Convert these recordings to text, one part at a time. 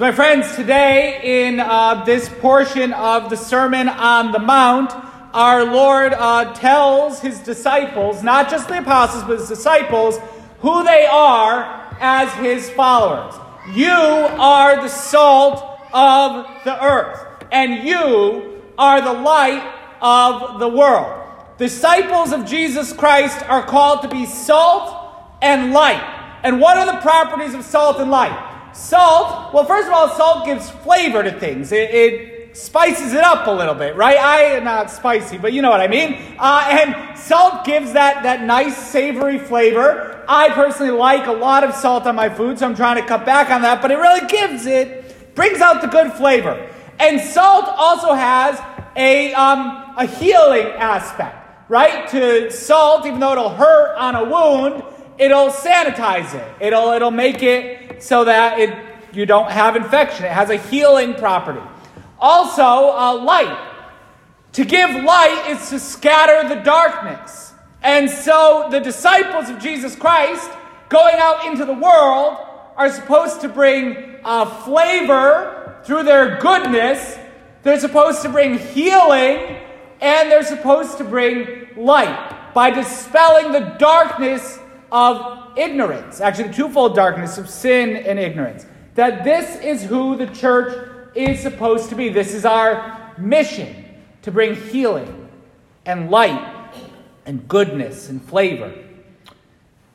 So, my friends, today in uh, this portion of the Sermon on the Mount, our Lord uh, tells his disciples, not just the apostles, but his disciples, who they are as his followers. You are the salt of the earth, and you are the light of the world. Disciples of Jesus Christ are called to be salt and light. And what are the properties of salt and light? Salt, well, first of all, salt gives flavor to things. It, it spices it up a little bit, right? I am not spicy, but you know what I mean. Uh, and salt gives that, that nice savory flavor. I personally like a lot of salt on my food, so I'm trying to cut back on that, but it really gives it, brings out the good flavor. And salt also has a, um, a healing aspect, right? To salt, even though it'll hurt on a wound, it'll sanitize it. It'll, it'll make it so that it, you don't have infection. It has a healing property. Also, uh, light. To give light is to scatter the darkness. And so the disciples of Jesus Christ going out into the world are supposed to bring uh, flavor through their goodness. They're supposed to bring healing and they're supposed to bring light by dispelling the darkness of ignorance, actually, the twofold darkness of sin and ignorance. That this is who the church is supposed to be. This is our mission to bring healing and light and goodness and flavor.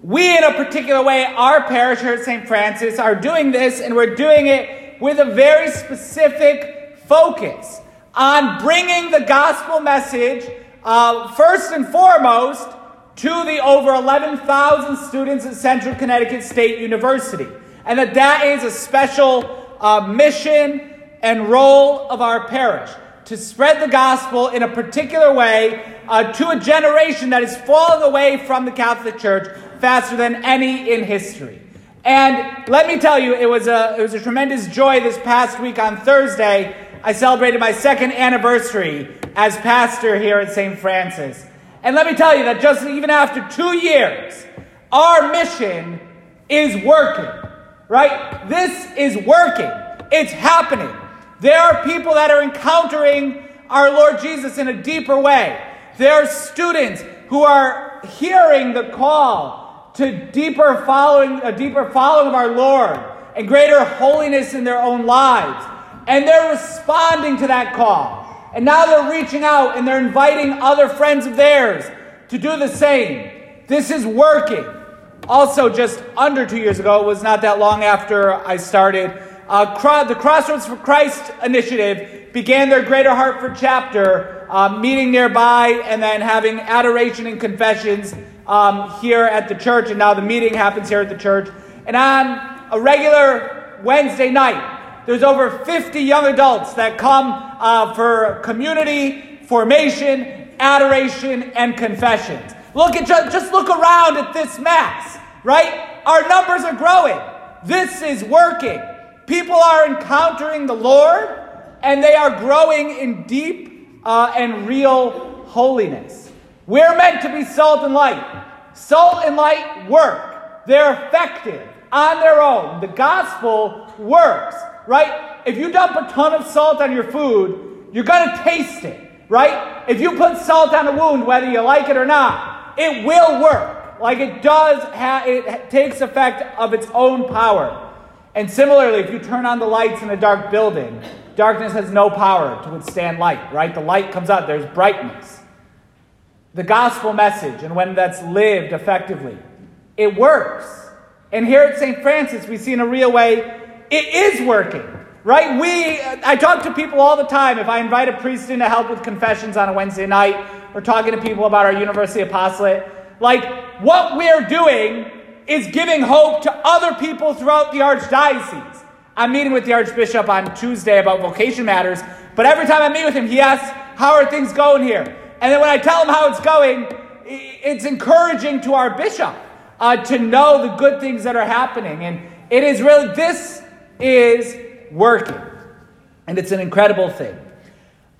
We, in a particular way, our parish here at St. Francis, are doing this, and we're doing it with a very specific focus on bringing the gospel message, uh, first and foremost, to the over 11,000 students at Central Connecticut State University. And that that is a special uh, mission and role of our parish to spread the gospel in a particular way uh, to a generation that is falling away from the Catholic Church faster than any in history. And let me tell you, it was a, it was a tremendous joy this past week on Thursday. I celebrated my second anniversary as pastor here at St. Francis. And let me tell you that just even after two years, our mission is working, right? This is working. It's happening. There are people that are encountering our Lord Jesus in a deeper way. There are students who are hearing the call to deeper following, a deeper following of our Lord and greater holiness in their own lives. And they're responding to that call. And now they're reaching out and they're inviting other friends of theirs to do the same. This is working. Also, just under two years ago, it was not that long after I started, uh, the Crossroads for Christ initiative began their Greater Hartford chapter, uh, meeting nearby and then having adoration and confessions um, here at the church. And now the meeting happens here at the church. And on a regular Wednesday night, there's over 50 young adults that come uh, for community formation, adoration, and confessions. Look at just look around at this mass, right? Our numbers are growing. This is working. People are encountering the Lord, and they are growing in deep uh, and real holiness. We're meant to be salt and light. Salt and light work. They're effective on their own. The gospel works right? If you dump a ton of salt on your food, you're going to taste it, right? If you put salt on a wound, whether you like it or not, it will work. Like it does, ha- it takes effect of its own power. And similarly, if you turn on the lights in a dark building, darkness has no power to withstand light, right? The light comes out, there's brightness. The gospel message, and when that's lived effectively, it works. And here at St. Francis, we see in a real way it is working, right? We, I talk to people all the time. If I invite a priest in to help with confessions on a Wednesday night, or talking to people about our university apostolate, like what we're doing is giving hope to other people throughout the archdiocese. I'm meeting with the archbishop on Tuesday about vocation matters, but every time I meet with him, he asks, How are things going here? And then when I tell him how it's going, it's encouraging to our bishop uh, to know the good things that are happening. And it is really this is working. And it's an incredible thing.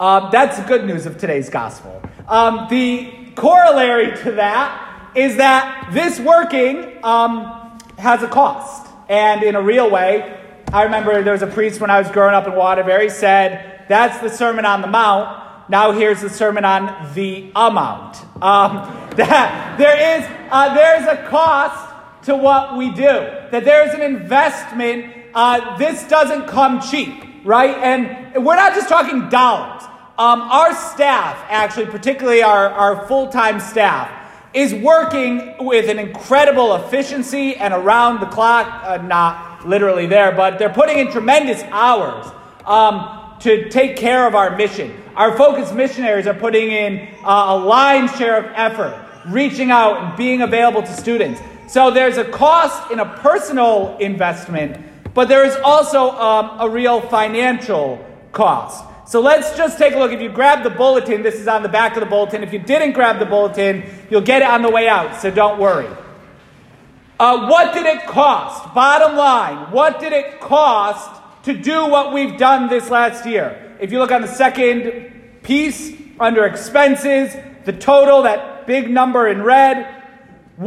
Um, that's the good news of today's gospel. Um, the corollary to that is that this working um, has a cost. And in a real way, I remember there was a priest when I was growing up in Waterbury said, That's the Sermon on the Mount. Now here's the sermon on the amount. Um, that there is uh, there's a cost to what we do. That there's an investment. Uh, this doesn't come cheap, right? And we're not just talking dollars. Um, our staff, actually, particularly our, our full time staff, is working with an incredible efficiency and around the clock, uh, not literally there, but they're putting in tremendous hours um, to take care of our mission. Our focus missionaries are putting in uh, a lion's share of effort, reaching out and being available to students. So there's a cost in a personal investment, but there is also um, a real financial cost. So let's just take a look. If you grab the bulletin, this is on the back of the bulletin. If you didn't grab the bulletin, you'll get it on the way out, so don't worry. Uh, what did it cost? Bottom line, what did it cost to do what we've done this last year? If you look on the second piece under expenses, the total, that big number in red,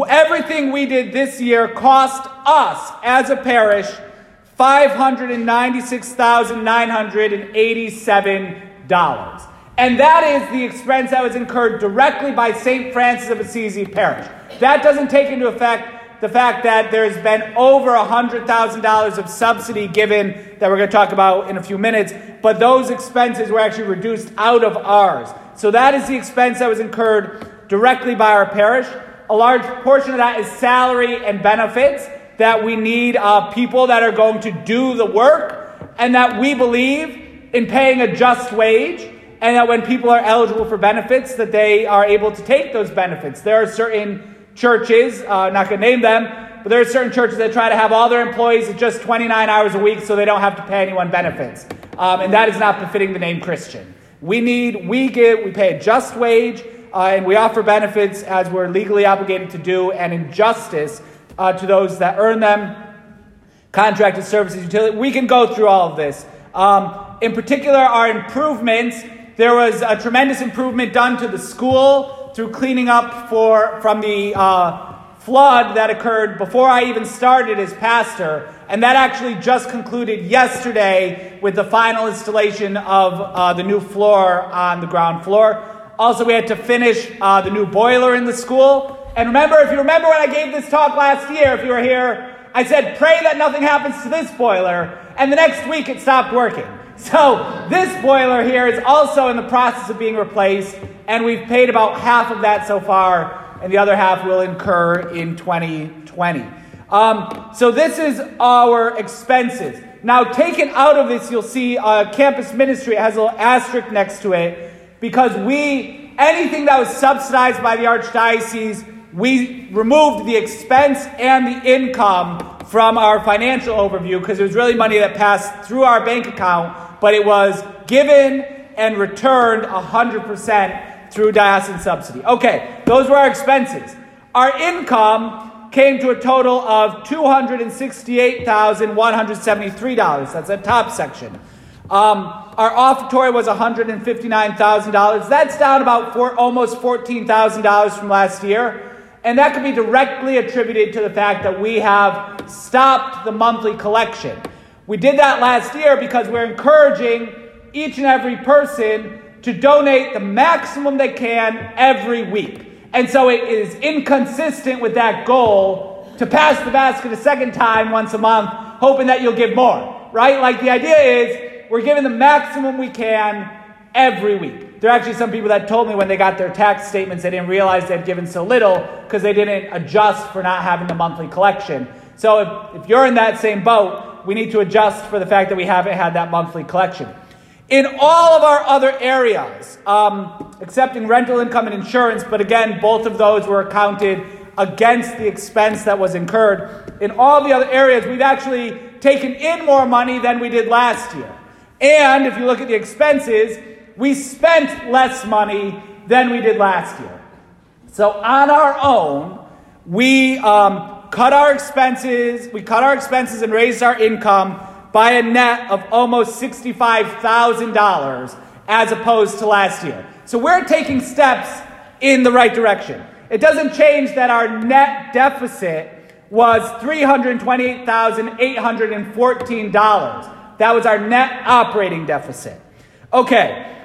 everything we did this year cost us as a parish $596,987. And that is the expense that was incurred directly by St. Francis of Assisi Parish. That doesn't take into effect the fact that there's been over $100,000 of subsidy given that we're going to talk about in a few minutes, but those expenses were actually reduced out of ours. So that is the expense that was incurred directly by our parish. A large portion of that is salary and benefits that we need uh, people that are going to do the work, and that we believe in paying a just wage, and that when people are eligible for benefits, that they are able to take those benefits. There are certain churches, uh, not going to name them, but there are certain churches that try to have all their employees at just 29 hours a week so they don't have to pay anyone benefits. Um, and that is not befitting the name Christian. We need, we give, we pay a just wage, uh, and we offer benefits as we're legally obligated to do, and in justice uh, to those that earn them, contracted services, utility. We can go through all of this. Um, in particular, our improvements. There was a tremendous improvement done to the school through cleaning up for from the uh, flood that occurred before I even started as pastor, and that actually just concluded yesterday with the final installation of uh, the new floor on the ground floor. Also, we had to finish uh, the new boiler in the school. And remember, if you remember when I gave this talk last year, if you were here, I said, pray that nothing happens to this boiler. And the next week it stopped working. So this boiler here is also in the process of being replaced. And we've paid about half of that so far. And the other half will incur in 2020. Um, so this is our expenses. Now, taken out of this, you'll see uh, campus ministry has a little asterisk next to it because we, anything that was subsidized by the Archdiocese, we removed the expense and the income from our financial overview because it was really money that passed through our bank account, but it was given and returned 100% through diocesan subsidy. Okay, those were our expenses. Our income came to a total of $268,173. That's the top section. Um, our offertory was $159,000. That's down about four, almost $14,000 from last year. And that could be directly attributed to the fact that we have stopped the monthly collection. We did that last year because we're encouraging each and every person to donate the maximum they can every week. And so it is inconsistent with that goal to pass the basket a second time once a month, hoping that you'll give more, right? Like the idea is we're giving the maximum we can every week. There are actually some people that told me when they got their tax statements, they didn't realize they'd given so little because they didn't adjust for not having the monthly collection. So if, if you're in that same boat, we need to adjust for the fact that we haven't had that monthly collection. In all of our other areas, um, excepting rental income and insurance, but again, both of those were accounted against the expense that was incurred. In all the other areas, we've actually taken in more money than we did last year. And if you look at the expenses, we spent less money than we did last year. So on our own, we um, cut our expenses, we cut our expenses and raised our income by a net of almost $65,000 as opposed to last year. So we're taking steps in the right direction. It doesn't change that our net deficit was $328,814. That was our net operating deficit. Okay,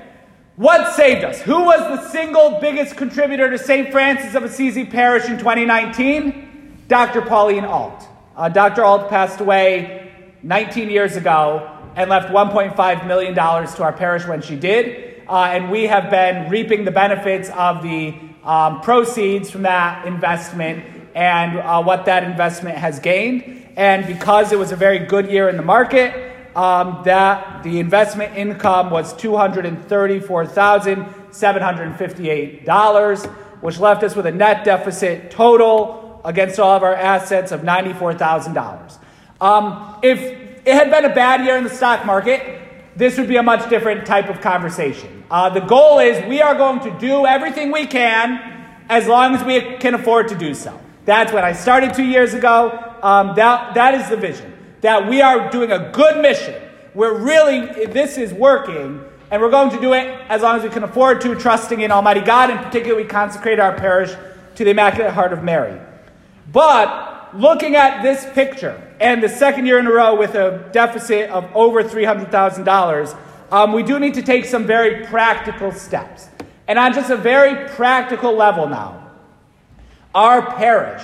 what saved us? Who was the single biggest contributor to St. Francis of Assisi Parish in 2019? Dr. Pauline Alt. Uh, Dr. Alt passed away 19 years ago and left $1.5 million to our parish when she did. Uh, and we have been reaping the benefits of the um, proceeds from that investment and uh, what that investment has gained. And because it was a very good year in the market, um, that the investment income was $234,758, which left us with a net deficit total against all of our assets of $94,000. Um, if it had been a bad year in the stock market, this would be a much different type of conversation. Uh, the goal is we are going to do everything we can as long as we can afford to do so. That's what I started two years ago. Um, that, that is the vision. That we are doing a good mission. We're really, this is working, and we're going to do it as long as we can afford to, trusting in Almighty God. In particular, we consecrate our parish to the Immaculate Heart of Mary. But looking at this picture, and the second year in a row with a deficit of over $300,000, um, we do need to take some very practical steps. And on just a very practical level now, our parish,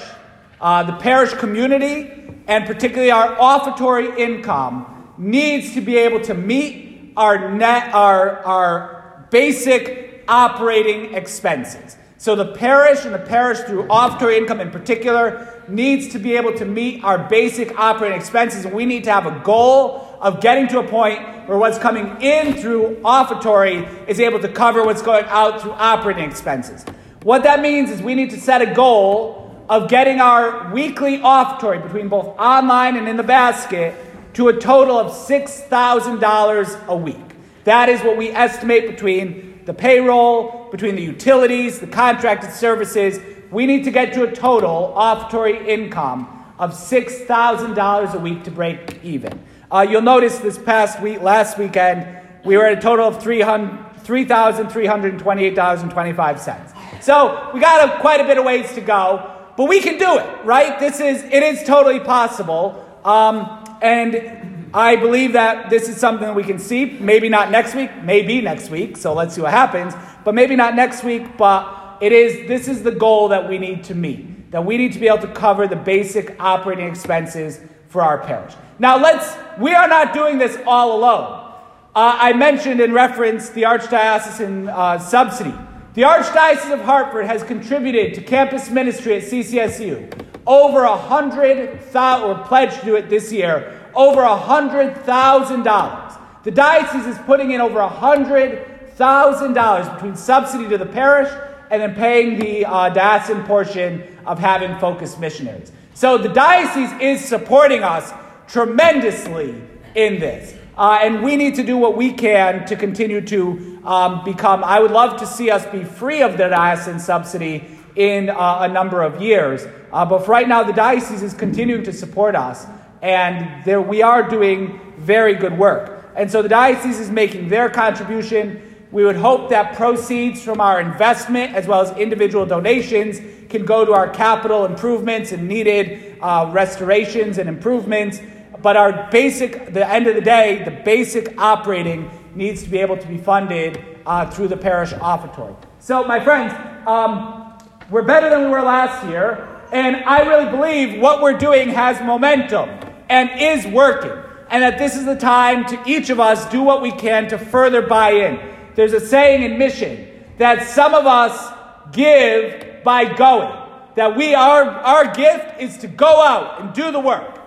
uh, the parish community, and particularly our offertory income needs to be able to meet our net, our, our basic operating expenses. So the parish and the parish through offertory income in particular needs to be able to meet our basic operating expenses. We need to have a goal of getting to a point where what's coming in through offertory is able to cover what's going out through operating expenses. What that means is we need to set a goal of getting our weekly offertory between both online and in the basket to a total of $6,000 a week. That is what we estimate between the payroll, between the utilities, the contracted services. We need to get to a total offertory income of $6,000 a week to break even. Uh, you'll notice this past week, last weekend, we were at a total of $3,328.25. So we got a, quite a bit of ways to go, but we can do it, right? This is, it is totally possible. Um, and I believe that this is something that we can see. Maybe not next week, maybe next week. So let's see what happens. But maybe not next week, but it is, this is the goal that we need to meet. That we need to be able to cover the basic operating expenses for our parish. Now, let's, we are not doing this all alone. Uh, I mentioned in reference the Archdiocesan uh, subsidy. The Archdiocese of Hartford has contributed to campus ministry at CCSU over a hundred thousand, or pledged to do it this year, over a hundred thousand dollars. The diocese is putting in over a hundred thousand dollars between subsidy to the parish and then paying the uh, diocesan portion of having focused missionaries. So the diocese is supporting us tremendously in this. Uh, and we need to do what we can to continue to um, become. I would love to see us be free of the diocesan subsidy in uh, a number of years. Uh, but for right now, the diocese is continuing to support us, and there, we are doing very good work. And so the diocese is making their contribution. We would hope that proceeds from our investment, as well as individual donations, can go to our capital improvements and needed uh, restorations and improvements but our basic, the end of the day, the basic operating needs to be able to be funded uh, through the parish offertory. So, my friends, um, we're better than we were last year, and I really believe what we're doing has momentum and is working, and that this is the time to each of us do what we can to further buy in. There's a saying in mission that some of us give by going. That we our our gift is to go out and do the work.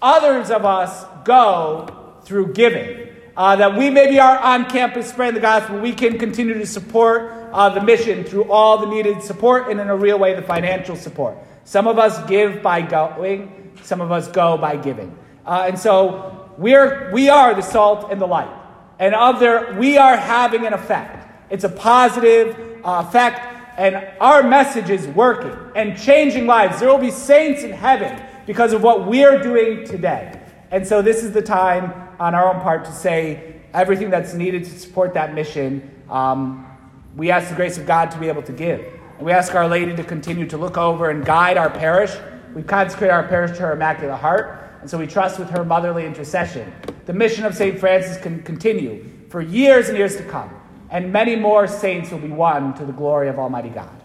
Others of us go through giving. Uh, that we maybe are on campus spreading the gospel, we can continue to support uh, the mission through all the needed support and in a real way the financial support. Some of us give by going, some of us go by giving. Uh, and so we're, we are the salt and the light. And of there, we are having an effect. It's a positive uh, effect, and our message is working and changing lives. There will be saints in heaven because of what we're doing today. And so this is the time on our own part to say everything that's needed to support that mission. Um, we ask the grace of God to be able to give. And we ask Our Lady to continue to look over and guide our parish we consecrate our parish to her Immaculate Heart, and so we trust with her motherly intercession. The mission of St. Francis can continue for years and years to come, and many more saints will be won to the glory of Almighty God.